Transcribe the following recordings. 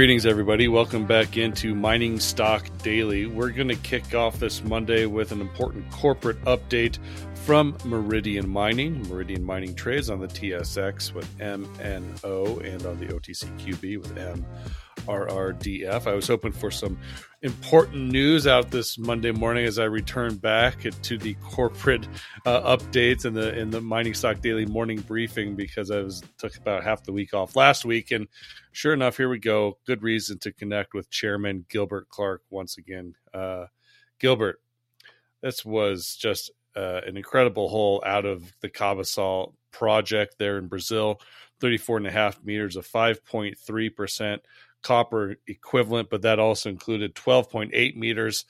Greetings, everybody. Welcome back into Mining Stock Daily. We're going to kick off this Monday with an important corporate update from Meridian Mining. Meridian Mining trades on the TSX with MNO and on the OTCQB with MRRDF. I was hoping for some important news out this Monday morning as I return back to the corporate uh, updates and the in the Mining Stock Daily morning briefing because I was took about half the week off last week, and sure enough, here we go. Good reason to connect with Chairman Gilbert Clark once again. Uh, Gilbert, this was just uh, an incredible hole out of the Cabaçal project there in Brazil. 34 and a half meters of 5.3% copper equivalent, but that also included 12.8 meters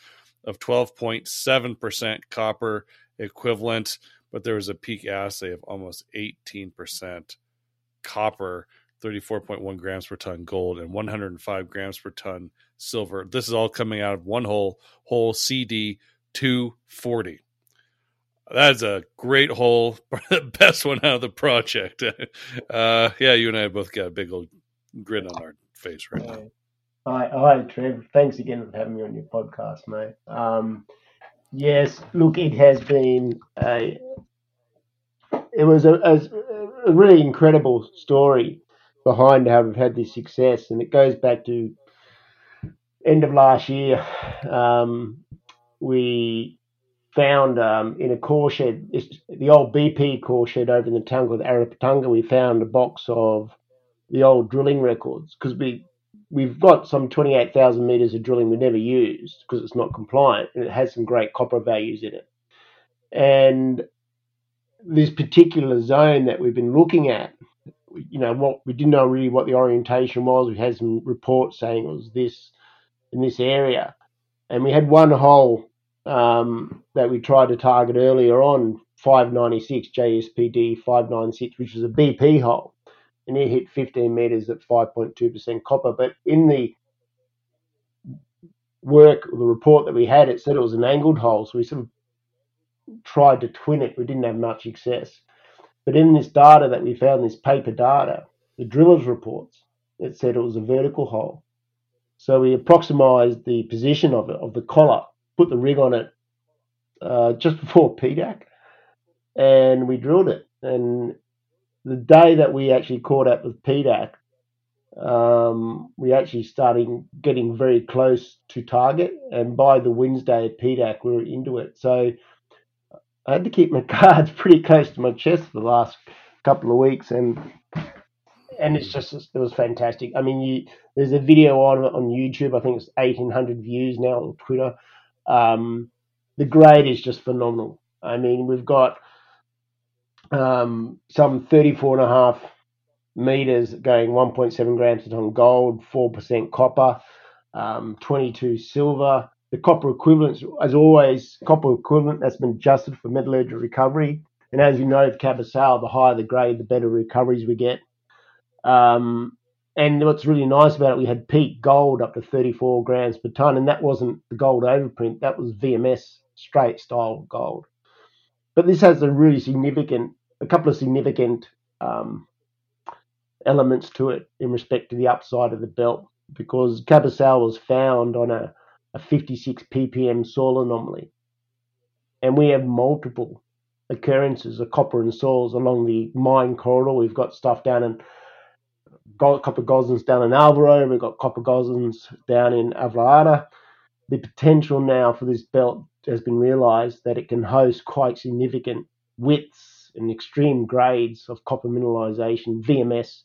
of 12.7% copper equivalent. But there was a peak assay of almost 18% copper, 34.1 grams per ton gold, and 105 grams per ton silver. This is all coming out of one hole, hole CD 240. That's a great hole, the best one out of the project. Uh, yeah, you and I both got a big old grin on our face right now. Hi, hi, Trev. Thanks again for having me on your podcast, mate. Um, yes, look, it has been a, it was a, a, a, really incredible story behind how we've had this success, and it goes back to end of last year. Um, we found um, in a core shed, the old BP core shed over in the town called Araputanga, we found a box of the old drilling records because we we've got some 28,000 meters of drilling we never used because it's not compliant and it has some great copper values in it. And this particular zone that we've been looking at, you know, what we didn't know really what the orientation was. We had some reports saying it was this in this area, and we had one hole um, that we tried to target earlier on, 596 JSPD 596, which was a BP hole and it hit 15 meters at 5.2% copper. But in the work, the report that we had, it said it was an angled hole. So we sort of tried to twin it. We didn't have much success. But in this data that we found, this paper data, the drillers' reports, it said it was a vertical hole. So we approximated the position of it, of the collar, put the rig on it uh, just before PDAC, and we drilled it. And the day that we actually caught up with PDAC, um, we actually started getting very close to target, and by the Wednesday at PDAC, we were into it. So I had to keep my cards pretty close to my chest for the last couple of weeks, and and it's just it was fantastic. I mean, you, there's a video on it on YouTube. I think it's 1,800 views now on Twitter. Um, the grade is just phenomenal. I mean, we've got um, some 34 and a half meters going 1.7 grams per ton gold, 4% copper, um, 22 silver. The copper equivalent, as always, copper equivalent that's been adjusted for metallurgical recovery. And as you know, with Cabaçal, the higher the grade, the better recoveries we get. Um, and what's really nice about it, we had peak gold up to 34 grams per ton, and that wasn't the gold overprint, that was VMS straight style gold. But this has a really significant a couple of significant um, elements to it in respect to the upside of the belt because Cabaçal was found on a, a 56 ppm soil anomaly. And we have multiple occurrences of copper and soils along the mine corridor. We've got stuff down in copper gossans down in Alvaro, we've got copper gossans down in Alvorada. The potential now for this belt has been realised that it can host quite significant widths and extreme grades of copper mineralization, VMS,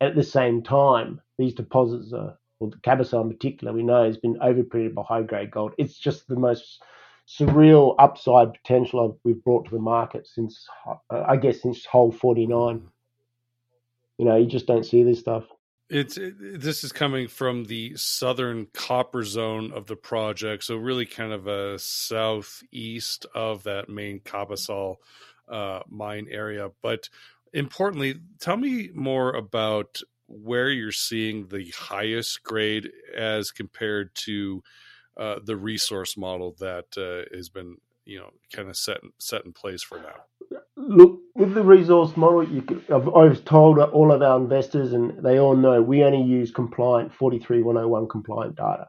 at the same time, these deposits are, well, the Cabaçal in particular, we know has been overprinted by high grade gold. It's just the most surreal upside potential we've brought to the market since, I guess, since hole 49. You know, you just don't see this stuff. It's it, this is coming from the southern copper zone of the project, so really kind of a southeast of that main Cabaçal uh, mine area. But importantly, tell me more about where you're seeing the highest grade as compared to uh, the resource model that uh, has been, you know, kind of set set in place for now. Look, with the resource model, I've always told all of our investors, and they all know we only use compliant 43101 compliant data.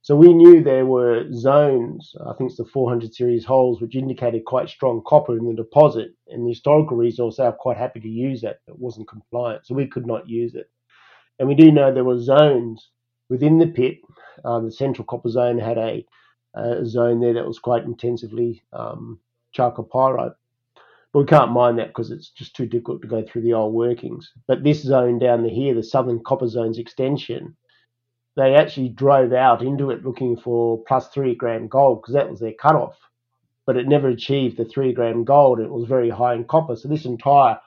So we knew there were zones, I think it's the 400 series holes, which indicated quite strong copper in the deposit. And the historical resource, they are quite happy to use that. It wasn't compliant, so we could not use it. And we do know there were zones within the pit. Uh, the central copper zone had a, a, zone there that was quite intensively um, chalcopyrite. But we can't mine that because it's just too difficult to go through the old workings. But this zone down here, the Southern Copper Zones extension, they actually drove out into it looking for plus three gram gold because that was their cutoff. But it never achieved the three gram gold. It was very high in copper. So this entire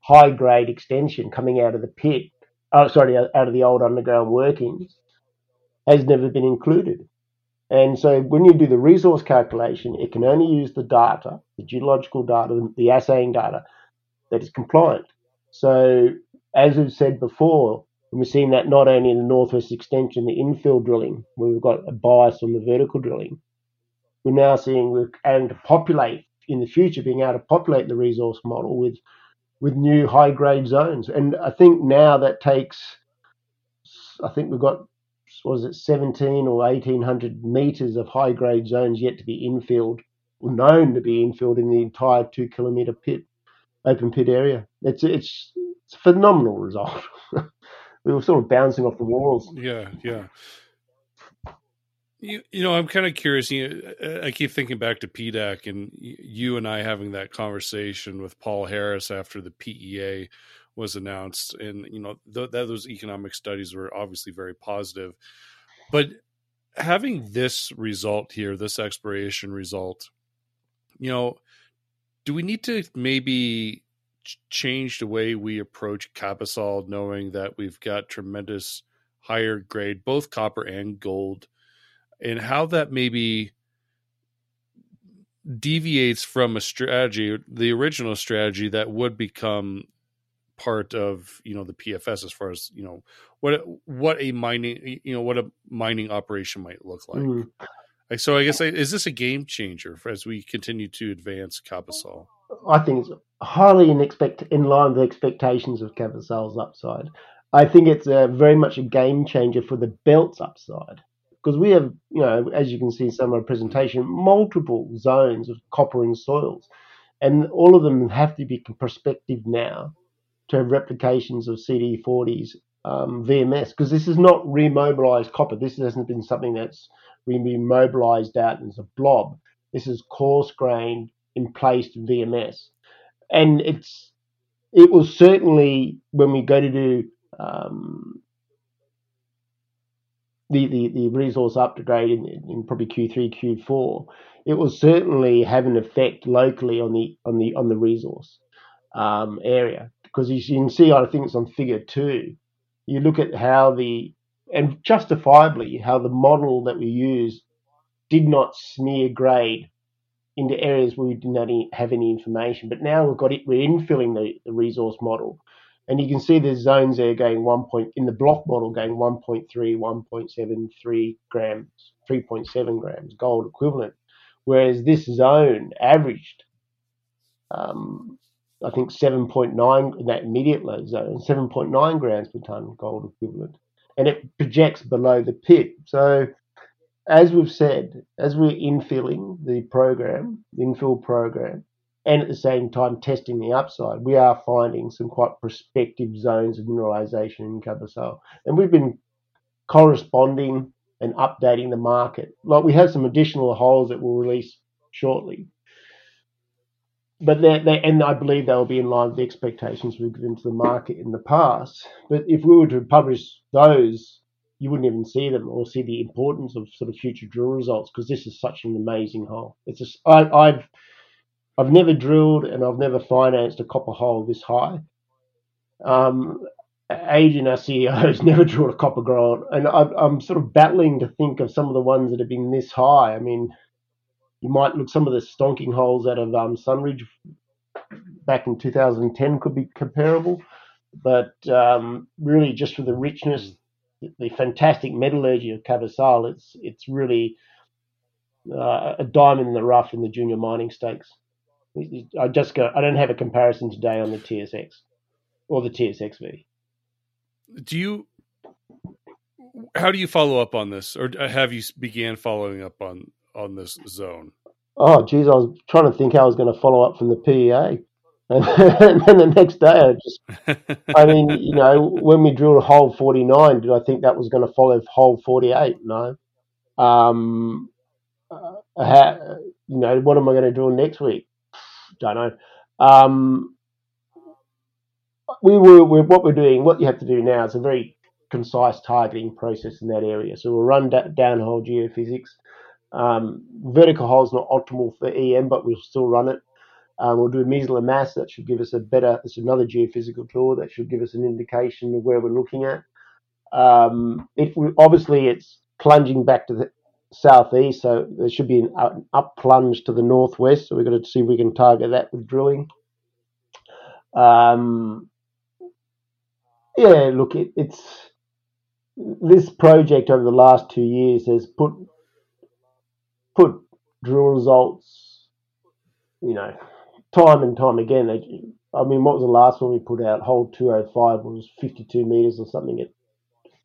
high grade extension coming out of the pit, oh, sorry, out of the old underground workings, has never been included. And so when you do the resource calculation, it can only use the data, the geological data, the assaying data that is compliant. So as we've said before, and we're seeing that not only in the northwest extension, the infill drilling, where we've got a bias on the vertical drilling. We're now seeing we're aiming to populate in the future, being able to populate the resource model with with new high grade zones. And I think now that takes, I think we've got, was it 17 or 1800 meters of high grade zones yet to be infilled, or known to be infilled in the entire two kilometer pit, open pit area. It's, it's, it's a phenomenal result. we were sort of bouncing off the walls. Yeah, yeah. You, you know, I'm kind of curious. You know, I keep thinking back to PDAC and you and I having that conversation with Paul Harris after the PEA was announced, and you know, th- those economic studies were obviously very positive. But having this result here, this exploration result, you know, do we need to maybe change the way we approach Cabaçal, knowing that we've got tremendous higher grade, both copper and gold, and how that maybe deviates from a strategy, the original strategy that would become part of you know the PFS as far as you know what what a mining you know what a mining operation might look like. Mm. So I guess is this a game changer as we continue to advance Cabaçal? I think it's highly in, expect, in line with expectations of Cabaçal's upside. I think it's a, very much a game changer for the belt's upside because we have, you know, as you can see in some of our presentation, multiple zones of copper in soils, and all of them have to be prospective now to have replications of CD40s um, VMS because this is not remobilized copper. This hasn't been something that's remobilized out as a blob. This is coarse grained in VMS, and it's it will certainly when we go to do um, the, the the resource upgrade in, in probably Q3 Q4, it will certainly have an effect locally on the on the on the resource um, area because you can see I think it's on Figure two. You look at how the and justifiably how the model that we use did not smear grade into areas where we didn't have any information. But now we've got it, we're infilling the, the resource model. And you can see there's zones there going one point in the block model going 1.3, 1.73 grams, 3.7 grams gold equivalent, whereas this zone averaged, um, I think 7.9 in that immediate low zone, 7.9 grams per ton gold equivalent, and it projects below the pit. So as we've said, as we're infilling the program, the infill program, and at the same time testing the upside, we are finding some quite prospective zones of mineralization in Cabaçal. And we've been corresponding and updating the market. Like we have some additional holes that we'll release shortly. But they're, they're, and I believe they'll be in line with the expectations we've given to the market in the past. But if we were to publish those you wouldn't even see them or see the importance of sort of future drill results because this is such an amazing hole. It's just I, I've I've never drilled and I've never financed a copper hole this high. Um, Adrian, our CEO, has never drilled a copper gold, and I, I'm sort of battling to think of some of the ones that have been this high. I mean, you might look some of the stonking holes out of um, Sunridge back in 2010 could be comparable, but um, really just for the richness the fantastic metallurgy of Cabaçal, it's it's really uh, a diamond in the rough in the junior mining stakes. I just go. I don't have a comparison today on the TSX or the TSXV. Do you? How do you follow up on this, or have you began following up on on this zone? Oh, geez, I was trying to think how I was going to follow up from the PEA. And then the next day, I just, I mean, you know, when we drilled hole 49, did I think that was going to follow hole 48? No. Um, uh, how, you know, what am I going to drill next week? Don't know. Um, we were, we what we're doing, what you have to do now is a very concise targeting process in that area. So we'll run da- downhole geophysics. Um, vertical hole is not optimal for EM, but we'll still run it. Um, we'll do a mise-à-la-masse that should give us a better, it's another geophysical tool that should give us an indication of where we're looking at. Um, it obviously it's plunging back to the southeast, so there should be an, an up plunge to the northwest. So we've got to see if we can target that with drilling. Um, yeah, look, it, it's this project over the last two years has put put drill results, you know, time and time again. I mean, what was the last one we put out? Hole 205 was 52 meters or something at,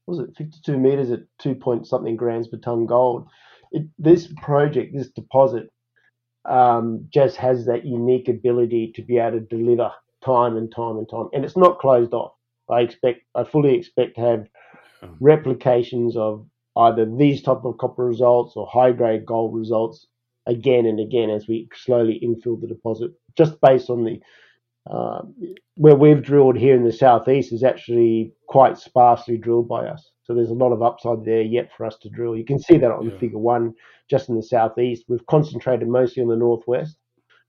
was it 52 meters at 2 point something grams per ton gold? It, this project, this deposit, um, just has that unique ability to be able to deliver time and time and time. And it's not closed off. I expect, I fully expect to have replications of either these type of copper results or high grade gold results again and again as we slowly infill the deposit, just based on the uh, where we've drilled here in the southeast is actually quite sparsely drilled by us. So there's a lot of upside there yet for us to drill. You can see that on yeah. figure one, just in the southeast. We've concentrated mostly on the northwest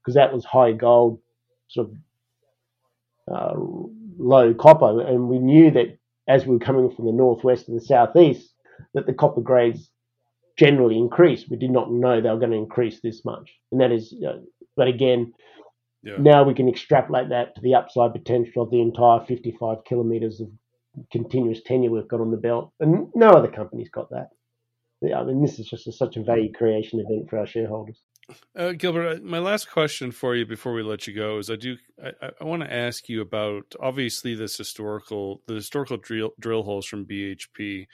because that was high gold, sort of uh, low copper, and we knew that as we were coming from the northwest to the southeast, that the copper grades generally increase. We did not know they were going to increase this much, and that is, uh, but again, yeah. now we can extrapolate that to the upside potential of the entire 55 kilometers of continuous tenure we've got on the belt, and no other company's got that. Yeah, I mean, this is just a, such a value creation event for our shareholders. Uh, Gilbert, uh, my last question for you before we let you go is I do I, I want to ask you about obviously this historical the historical drill drill holes from BHP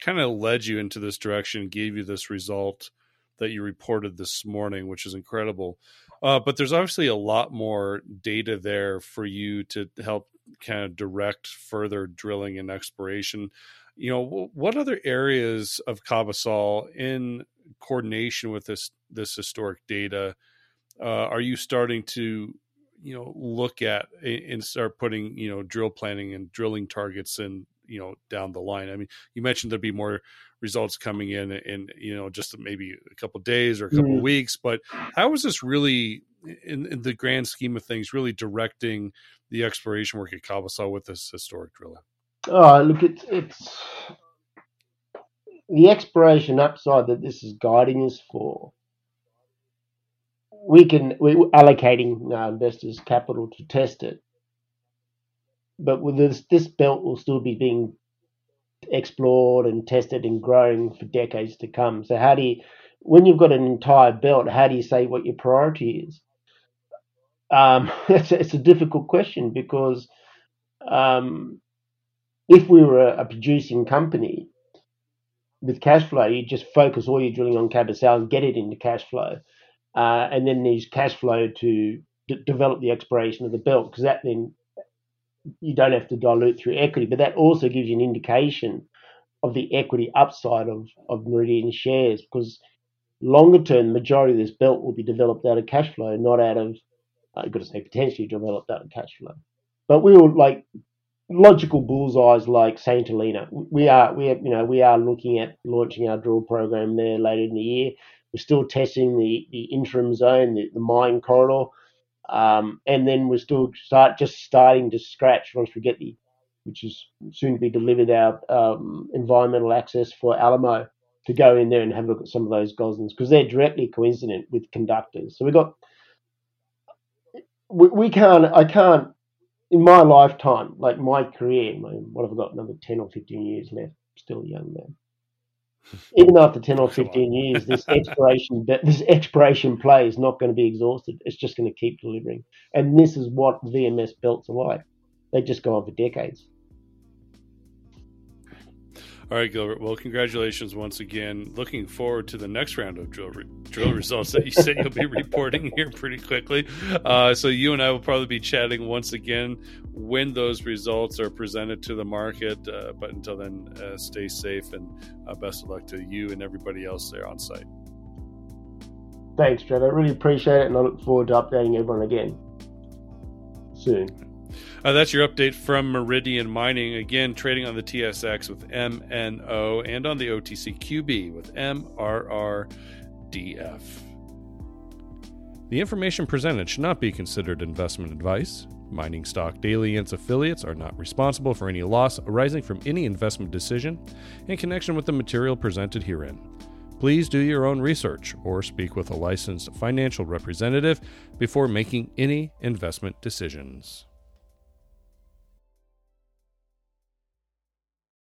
kind of led you into this direction, gave you this result that you reported this morning, which is incredible. Uh, but there's obviously a lot more data there for you to help kind of direct further drilling and exploration. You know, what other areas of Cabaçal in coordination with this this historic data uh, are you starting to you know look at and start putting you know drill planning and drilling targets and you know down the line. I mean you mentioned there'd be more results coming in in you know just maybe a couple days or a couple mm. weeks but how is this really in, in, the grand scheme of things really directing the exploration work at Cabaçal with this historic drilling oh look it's it's the exploration upside that this is guiding us for we can we're allocating uh, investors capital to test it but with this, this belt will still be being explored and tested and growing for decades to come. So how do you, when you've got an entire belt, how do you say what your priority is? Um, it's, a, it's, a, difficult question because um, if we were a, a, producing company with cash flow, you just focus all your drilling on Cabaçal and get it into cash flow, uh, and then use cash flow to d- develop the exploration of the belt because that then you don't have to dilute through equity, but that also gives you an indication of the equity upside of, of Meridian shares because longer term, the majority of this belt will be developed out of cash flow, not out of, uh, I've got to say, potentially developed out of cash flow. But we will like logical bullseyes like Saint Helena. We are, we are, you know, we are looking at launching our drill program there later in the year. We're still testing the, the interim zone, the, the mine corridor. Um, and then we're still start just starting to scratch once we get the, which is soon to be delivered our um, environmental access for Alamo to go in there and have a look at some of those gossans because they're directly coincident with conductors. So we got, we, we can't, I can't, in my lifetime, like my career, my, what have I got, another 10 or 15 years left, still a young man. Even after 10 or 15 years, this exploration this exploration play is not going to be exhausted. It's just going to keep delivering. And this is what VMS belts are like. They just go on for decades. All right, Gilbert. Well, congratulations once again. Looking forward to the next round of drill re- drill results that you said you'll be reporting here pretty quickly. Uh, so you and I will probably be chatting once again when those results are presented to the market. Uh, but until then, uh, stay safe and uh, best of luck to you and everybody else there on site. Thanks, Trevor. I really appreciate it, and I look forward to updating everyone again soon. Uh, that's your update from Meridian Mining. Again, trading on the TSX with MNO and on the OTCQB with MRRDF. The information presented should not be considered investment advice. Mining Stock Daily and its affiliates are not responsible for any loss arising from any investment decision in connection with the material presented herein. Please do your own research or speak with a licensed financial representative before making any investment decisions.